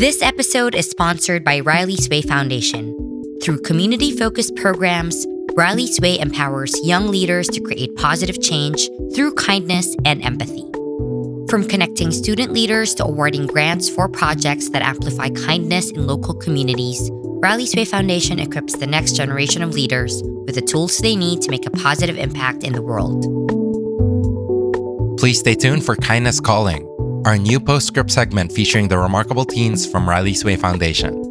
This episode is sponsored by Riley's Way Foundation. Through community focused programs, Riley's Way empowers young leaders to create positive change through kindness and empathy. From connecting student leaders to awarding grants for projects that amplify kindness in local communities, Riley's Way Foundation equips the next generation of leaders with the tools they need to make a positive impact in the world. Please stay tuned for Kindness Calling, our new postscript segment featuring the remarkable teens from Riley's Way Foundation.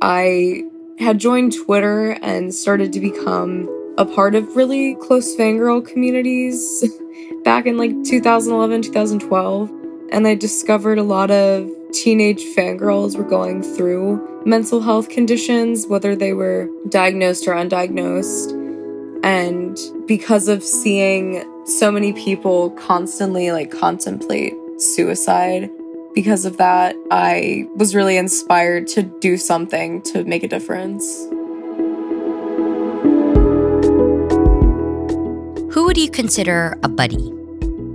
I had joined Twitter and started to become a part of really close fangirl communities back in like 2011, 2012. And I discovered a lot of teenage fangirls were going through mental health conditions, whether they were diagnosed or undiagnosed. And because of seeing so many people constantly like contemplate suicide, because of that, I was really inspired to do something to make a difference. Who would you consider a buddy?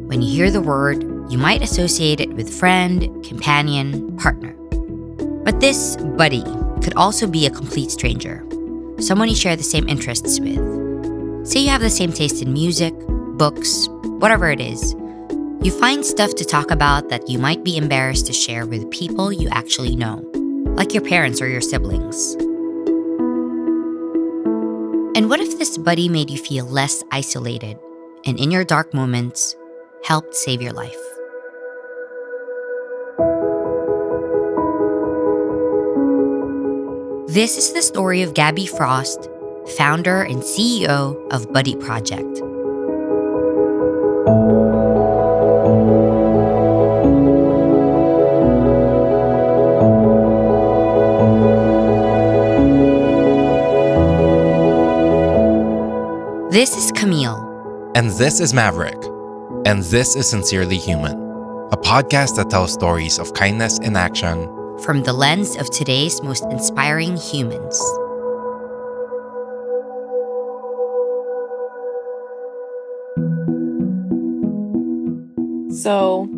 When you hear the word, you might associate it with friend, companion, partner. But this buddy could also be a complete stranger, someone you share the same interests with. Say you have the same taste in music, books, whatever it is. You find stuff to talk about that you might be embarrassed to share with people you actually know, like your parents or your siblings. And what if this buddy made you feel less isolated and in your dark moments helped save your life? This is the story of Gabby Frost, founder and CEO of Buddy Project. This is Camille. And this is Maverick. And this is Sincerely Human, a podcast that tells stories of kindness in action from the lens of today's most inspiring humans. So,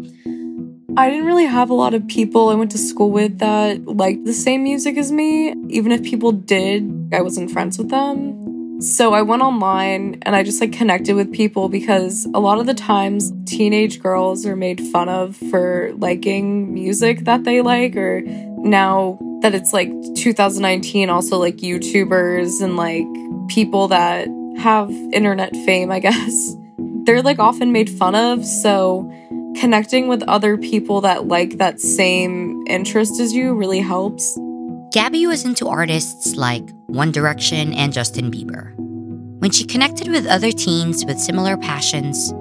I didn't really have a lot of people I went to school with that liked the same music as me. Even if people did, I wasn't friends with them. So I went online and I just like connected with people because a lot of the times teenage girls are made fun of for liking music that they like or now that it's like 2019 also like YouTubers and like people that have internet fame, I guess. They're like often made fun of, so connecting with other people that like that same interest as you really helps. Gabby was into artists like One Direction and Justin Bieber. When she connected with other teens with similar passions,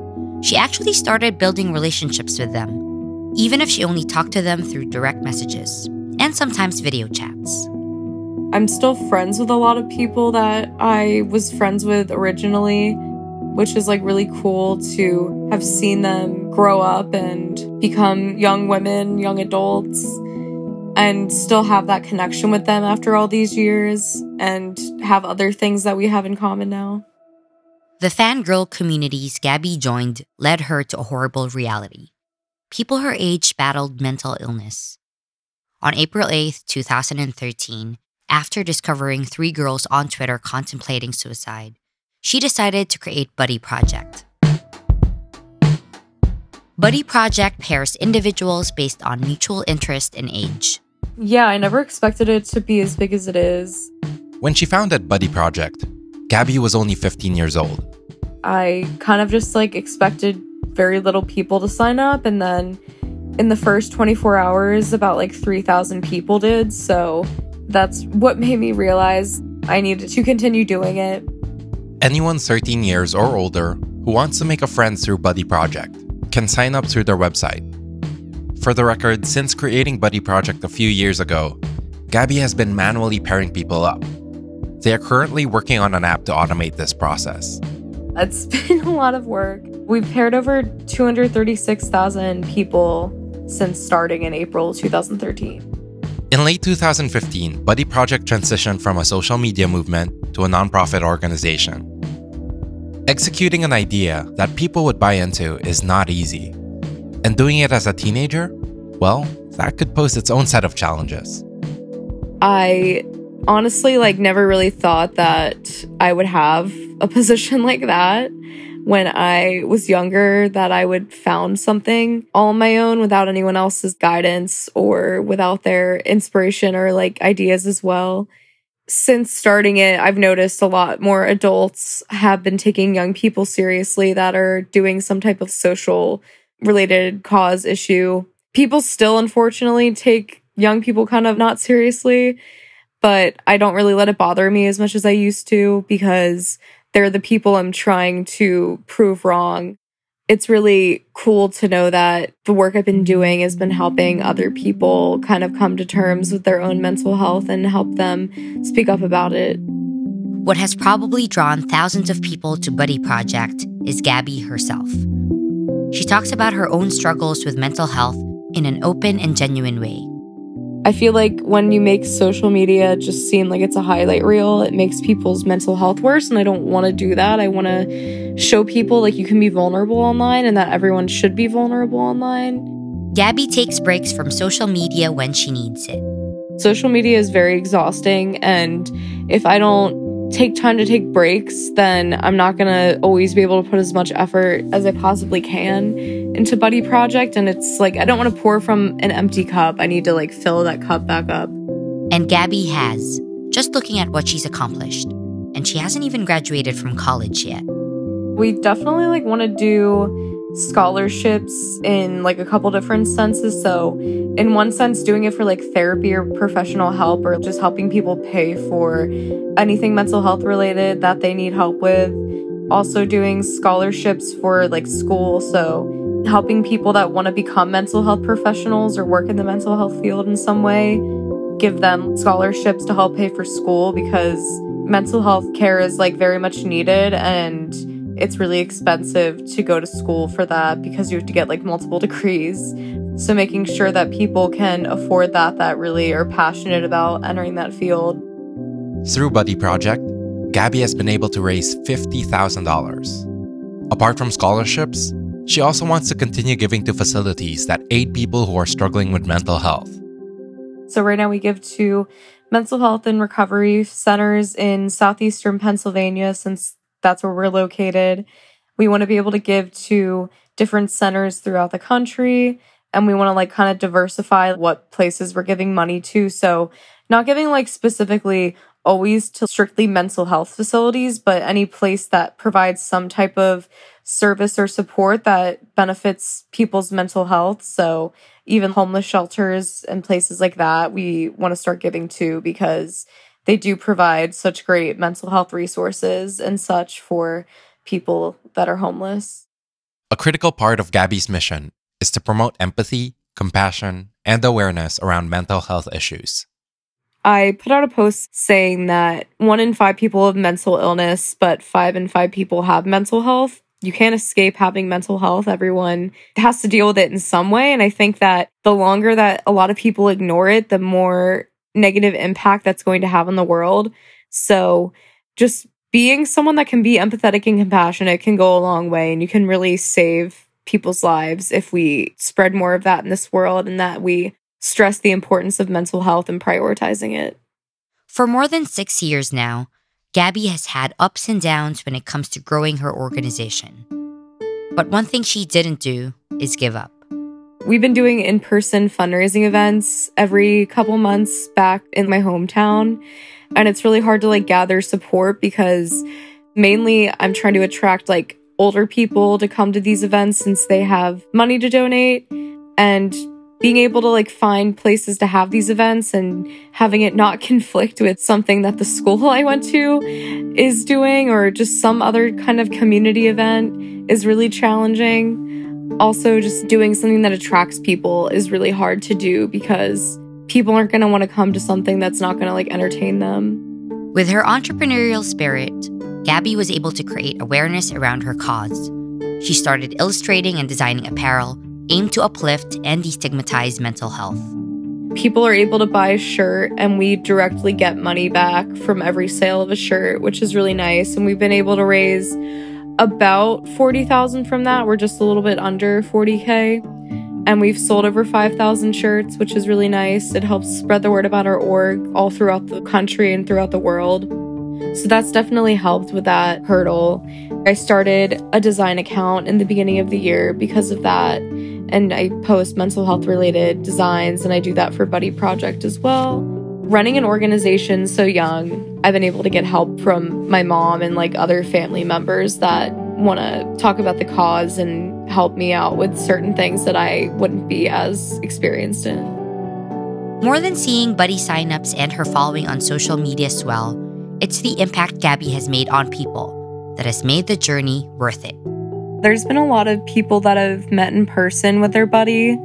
she actually started building relationships with them, even if she only talked to them through direct messages and sometimes video chats. I'm still friends with a lot of people that I was friends with originally, which is like really cool to have seen them grow up and become young women, young adults and still have that connection with them after all these years and have other things that we have in common now. The fangirl communities Gabby joined led her to a horrible reality. People her age battled mental illness. On April 8, 2013, after discovering three girls on Twitter contemplating suicide, she decided to create Buddy Project. Buddy Project pairs individuals based on mutual interest and age. Yeah, I never expected it to be as big as it is. When she founded Buddy Project, Gabby was only 15 years old. I kind of just like expected very little people to sign up, and then in the first 24 hours, about like 3,000 people did. So that's what made me realize I needed to continue doing it. Anyone 13 years or older who wants to make a friend through Buddy Project can sign up through their website for the record, since creating Buddy Project a few years ago, Gabby has been manually pairing people up. They are currently working on an app to automate this process. It's been a lot of work. We've paired over 236,000 people since starting in April 2013. In late 2015, Buddy Project transitioned from a social media movement to a nonprofit organization. Executing an idea that people would buy into is not easy. And doing it as a teenager, well, that could pose its own set of challenges. I honestly like never really thought that I would have a position like that when I was younger that I would found something all on my own without anyone else's guidance or without their inspiration or like ideas as well since starting it, I've noticed a lot more adults have been taking young people seriously that are doing some type of social related cause issue. People still, unfortunately, take young people kind of not seriously, but I don't really let it bother me as much as I used to because they're the people I'm trying to prove wrong it's really cool to know that the work I've been doing has been helping other people kind of come to terms with their own mental health and help them speak up about it. What has probably drawn thousands of people to Buddy Project is Gabby herself. She talks about her own struggles with mental health in an open and genuine way. I feel like when you make social media just seem like it's a highlight reel, it makes people's mental health worse. And I don't want to do that. I want to show people like you can be vulnerable online and that everyone should be vulnerable online. Gabby takes breaks from social media when she needs it. Social media is very exhausting. And if I don't take time to take breaks, then I'm not going to always be able to put as much effort as I possibly can into Buddy Project. And it's like, I don't want to pour from an empty cup. I need to like fill that cup back up. And Gabby has, just looking at what she's accomplished. And she hasn't even graduated from college yet. We definitely like want to do scholarships in like a couple different senses. So, in one sense, doing it for like therapy or professional help, or just helping people pay for anything mental health related that they need help with. Also, doing scholarships for like school. So, helping people that want to become mental health professionals or work in the mental health field in some way, give them scholarships to help pay for school because mental health care is like very much needed and it's really expensive to go to school for that because you have to get like multiple degrees. So making sure that people can afford that that really are passionate about entering that field. Through Buddy Project, Gabby has been able to raise $50,000. Apart from scholarships, she also wants to continue giving to facilities that aid people who are struggling with mental health. So right now we give to mental health and recovery centers in southeastern Pennsylvania since that's where we're located. We want to be able to give to different centers throughout the country and we want to like kind of diversify what places we're giving money to. So, not giving like specifically always to strictly mental health facilities, but any place that provides some type of service or support that benefits people's mental health. So, even homeless shelters and places like that, we want to start giving to because they do provide such great mental health resources and such for people that are homeless. A critical part of Gabby's mission is to promote empathy, compassion, and awareness around mental health issues. I put out a post saying that one in five people have mental illness, but five in five people have mental health. You can't escape having mental health. Everyone has to deal with it in some way. And I think that the longer that a lot of people ignore it, the more negative impact that's going to have on the world. So just being someone that can be empathetic and compassionate can go a long way and you can really save people's lives if we spread more of that in this world and that we stress the importance of mental health and prioritizing it. For more than six years now, Gabby has had ups and downs when it comes to growing her organization. But one thing she didn't do is give up. We've been doing in person fundraising events every couple months back in my hometown. And it's really hard to like gather support because mainly I'm trying to attract like older people to come to these events since they have money to donate and being able to like find places to have these events and having it not conflict with something that the school I went to is doing or just some other kind of community event is really challenging. Also, just doing something that attracts people is really hard to do because people aren't going to want to come to something that's not going to like entertain them. With her entrepreneurial spirit, Gabby was able to create awareness around her cause. She started illustrating and designing apparel aimed to uplift and destigmatize mental health. People are able to buy a shirt, and we directly get money back from every sale of a shirt, which is really nice. And we've been able to raise about 40,000 from that. We're just a little bit under 40K. And we've sold over 5,000 shirts, which is really nice. It helps spread the word about our org all throughout the country and throughout the world. So that's definitely helped with that hurdle. I started a design account in the beginning of the year because of that. And I post mental health related designs, and I do that for Buddy Project as well. Running an organization so young, I've been able to get help from my mom and like other family members that want to talk about the cause and help me out with certain things that I wouldn't be as experienced in. More than seeing Buddy signups and her following on social media swell, it's the impact Gabby has made on people that has made the journey worth it. There's been a lot of people that I've met in person with their buddy.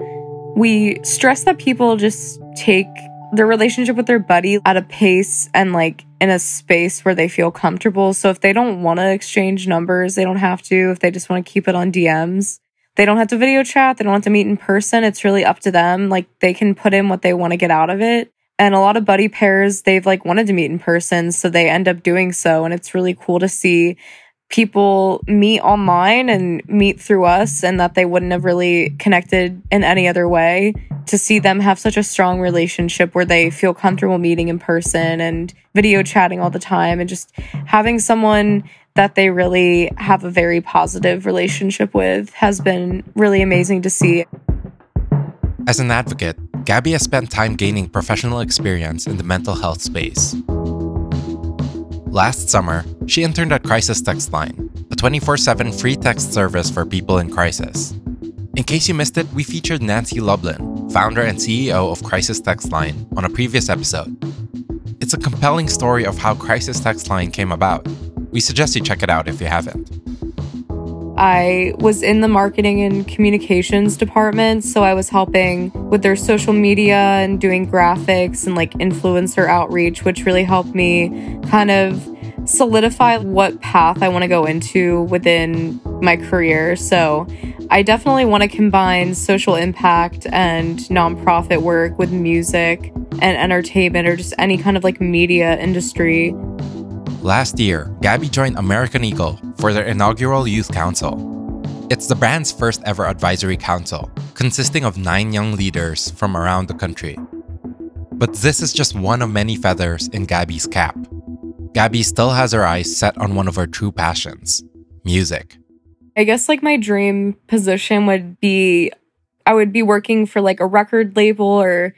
We stress that people just take their relationship with their buddy at a pace and like in a space where they feel comfortable. So if they don't want to exchange numbers, they don't have to. If they just want to keep it on DMs, they don't have to video chat. They don't have to meet in person. It's really up to them. Like they can put in what they want to get out of it. And a lot of buddy pairs, they've like wanted to meet in person. So they end up doing so. And it's really cool to see people meet online and meet through us and that they wouldn't have really connected in any other way to see them have such a strong relationship where they feel comfortable meeting in person and video chatting all the time and just having someone that they really have a very positive relationship with has been really amazing to see. As an advocate, Gabby has spent time gaining professional experience in the mental health space. Last summer, she interned at Crisis Text Line, a 24 7 free text service for people in crisis. In case you missed it, we featured Nancy Lublin, founder and CEO of Crisis Text Line, on a previous episode. It's a compelling story of how Crisis Text Line came about. We suggest you check it out if you haven't. I was in the marketing and communications department, so I was helping with their social media and doing graphics and like influencer outreach, which really helped me kind of solidify what path I want to go into within my career. So I definitely want to combine social impact and nonprofit work with music and entertainment or just any kind of like media industry. Last year, Gabby joined American Eagle for their inaugural Youth Council. It's the brand's first ever advisory council, consisting of nine young leaders from around the country. But this is just one of many feathers in Gabby's cap. Gabby still has her eyes set on one of her true passions music. I guess like my dream position would be I would be working for like a record label or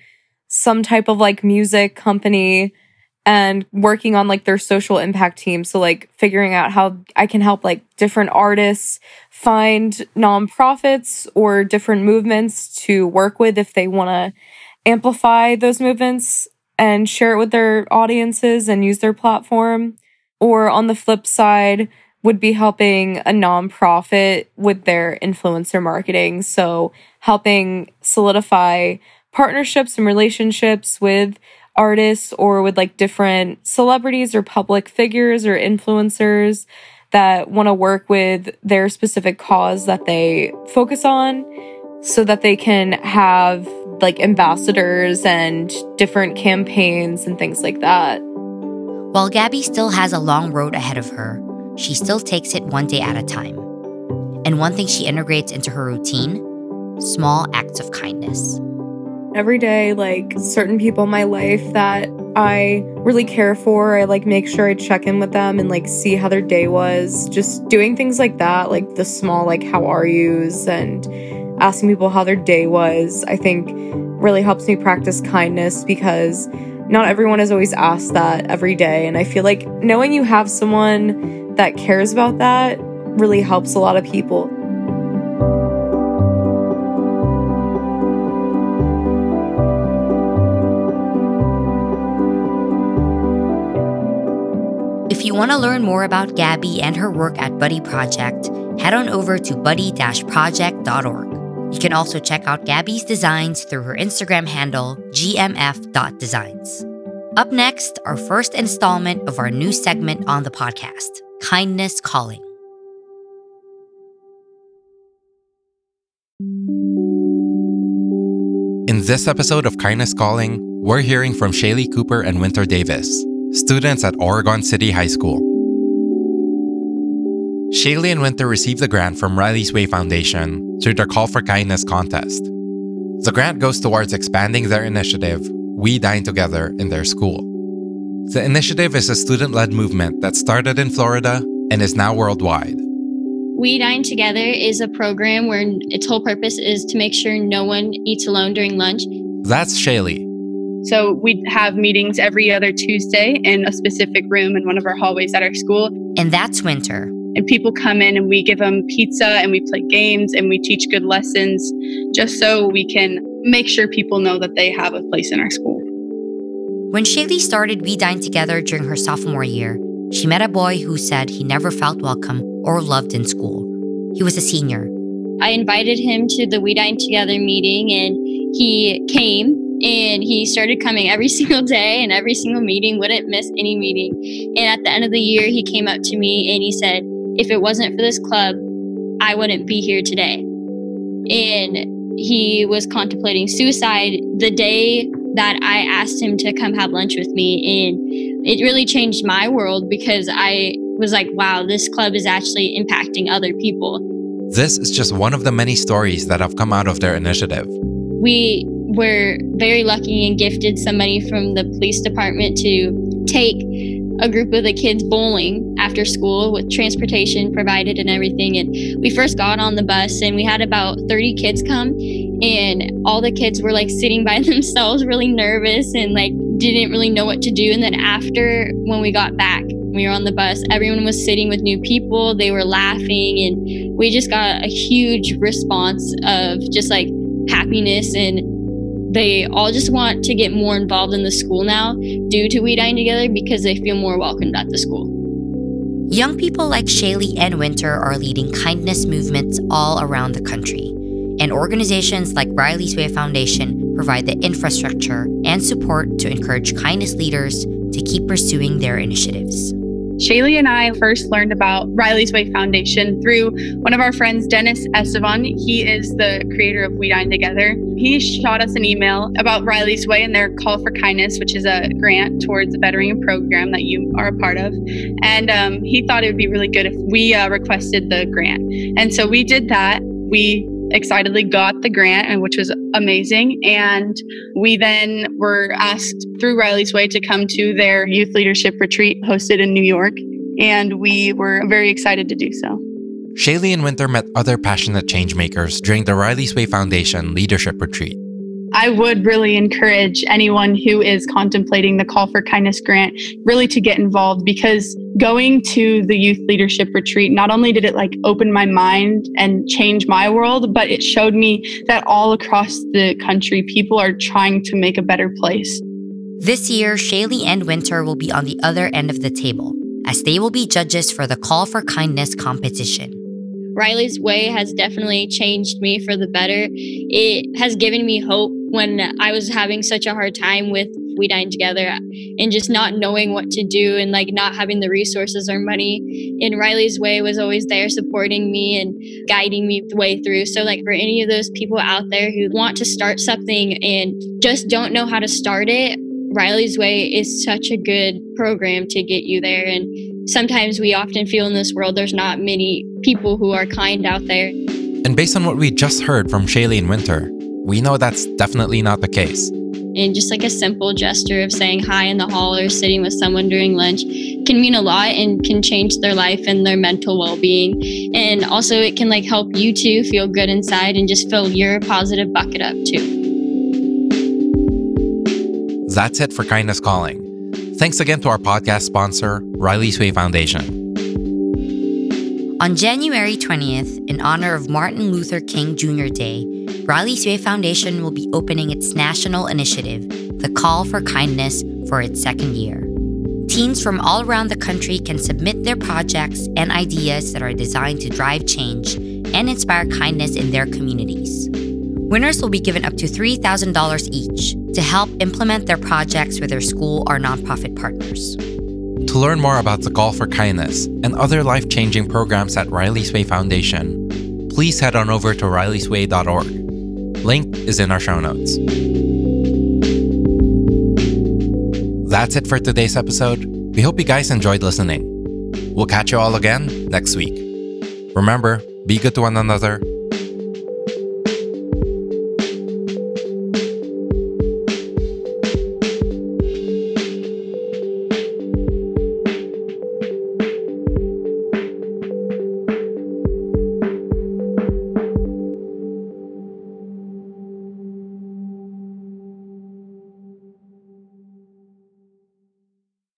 some type of like music company and working on like their social impact team. So like figuring out how I can help like different artists find nonprofits or different movements to work with if they want to amplify those movements and share it with their audiences and use their platform. Or on the flip side, would be helping a nonprofit with their influencer marketing. So, helping solidify partnerships and relationships with artists or with like different celebrities or public figures or influencers that want to work with their specific cause that they focus on so that they can have like ambassadors and different campaigns and things like that. While Gabby still has a long road ahead of her, she still takes it one day at a time. And one thing she integrates into her routine small acts of kindness. Every day, like certain people in my life that I really care for, I like make sure I check in with them and like see how their day was. Just doing things like that, like the small, like, how are yous and asking people how their day was, I think really helps me practice kindness because not everyone is always asked that every day. And I feel like knowing you have someone that cares about that really helps a lot of people. Want to learn more about Gabby and her work at Buddy Project, head on over to buddy-project.org. You can also check out Gabby's designs through her Instagram handle, gmf.designs. Up next, our first installment of our new segment on the podcast Kindness Calling. In this episode of Kindness Calling, we're hearing from Shaylee Cooper and Winter Davis, students at Oregon City High School. Shaylee and Winter received the grant from Riley's Way Foundation through their Call for Kindness contest. The grant goes towards expanding their initiative, We Dine Together, in their school. The initiative is a student led movement that started in Florida and is now worldwide. We Dine Together is a program where its whole purpose is to make sure no one eats alone during lunch. That's Shaylee. So we have meetings every other Tuesday in a specific room in one of our hallways at our school. And that's Winter. And people come in and we give them pizza and we play games and we teach good lessons just so we can make sure people know that they have a place in our school. When Shaylee started We Dine Together during her sophomore year, she met a boy who said he never felt welcome or loved in school. He was a senior. I invited him to the We Dine Together meeting and he came and he started coming every single day and every single meeting, wouldn't miss any meeting. And at the end of the year, he came up to me and he said, If it wasn't for this club, I wouldn't be here today. And he was contemplating suicide the day that I asked him to come have lunch with me. And it really changed my world because I was like, wow, this club is actually impacting other people. This is just one of the many stories that have come out of their initiative. We were very lucky and gifted somebody from the police department to take a group of the kids bowling after school with transportation provided and everything. And we first got on the bus and we had about 30 kids come and all the kids were like sitting by themselves, really nervous and like didn't really know what to do. And then after when we got back, we were on the bus, everyone was sitting with new people, they were laughing, and we just got a huge response of just like happiness and they all just want to get more involved in the school now due to We Dine Together because they feel more welcomed at the school. Young people like Shaylee and Winter are leading kindness movements all around the country. And organizations like Riley's Way Foundation provide the infrastructure and support to encourage kindness leaders to keep pursuing their initiatives. Shaylee and I first learned about Riley's Way Foundation through one of our friends, Dennis Estimon. He is the creator of We Dine Together. He shot us an email about Riley's Way and their Call for Kindness, which is a grant towards the veteran program that you are a part of. And um, he thought it would be really good if we uh, requested the grant. And so we did that. We excitedly got the grant, and which was amazing. And we then were asked through Riley's Way to come to their youth leadership retreat hosted in New York, and we were very excited to do so. Shaylee and Winter met other passionate changemakers during the Riley's Way Foundation Leadership Retreat. I would really encourage anyone who is contemplating the Call for Kindness grant really to get involved because going to the youth leadership retreat, not only did it like open my mind and change my world, but it showed me that all across the country, people are trying to make a better place. This year, Shaylee and Winter will be on the other end of the table as they will be judges for the Call for Kindness competition. Riley's Way has definitely changed me for the better. It has given me hope when I was having such a hard time with We Dine Together and just not knowing what to do and like not having the resources or money. And Riley's Way was always there supporting me and guiding me the way through. So, like, for any of those people out there who want to start something and just don't know how to start it, Riley's Way is such a good program to get you there. And sometimes we often feel in this world there's not many people who are kind out there. And based on what we just heard from Shaylee and Winter, we know that's definitely not the case. And just like a simple gesture of saying hi in the hall or sitting with someone during lunch can mean a lot and can change their life and their mental well-being. And also it can like help you too feel good inside and just fill your positive bucket up too. That's it for Kindness Calling. Thanks again to our podcast sponsor, Riley Way Foundation. On January 20th, in honor of Martin Luther King Jr. Day, Riley's Way Foundation will be opening its national initiative, the Call for Kindness, for its second year. Teens from all around the country can submit their projects and ideas that are designed to drive change and inspire kindness in their communities. Winners will be given up to $3,000 each to help implement their projects with their school or nonprofit partners. To learn more about the Call for Kindness and other life changing programs at Riley's Way Foundation, please head on over to rileysway.org. Link is in our show notes. That's it for today's episode. We hope you guys enjoyed listening. We'll catch you all again next week. Remember, be good to one another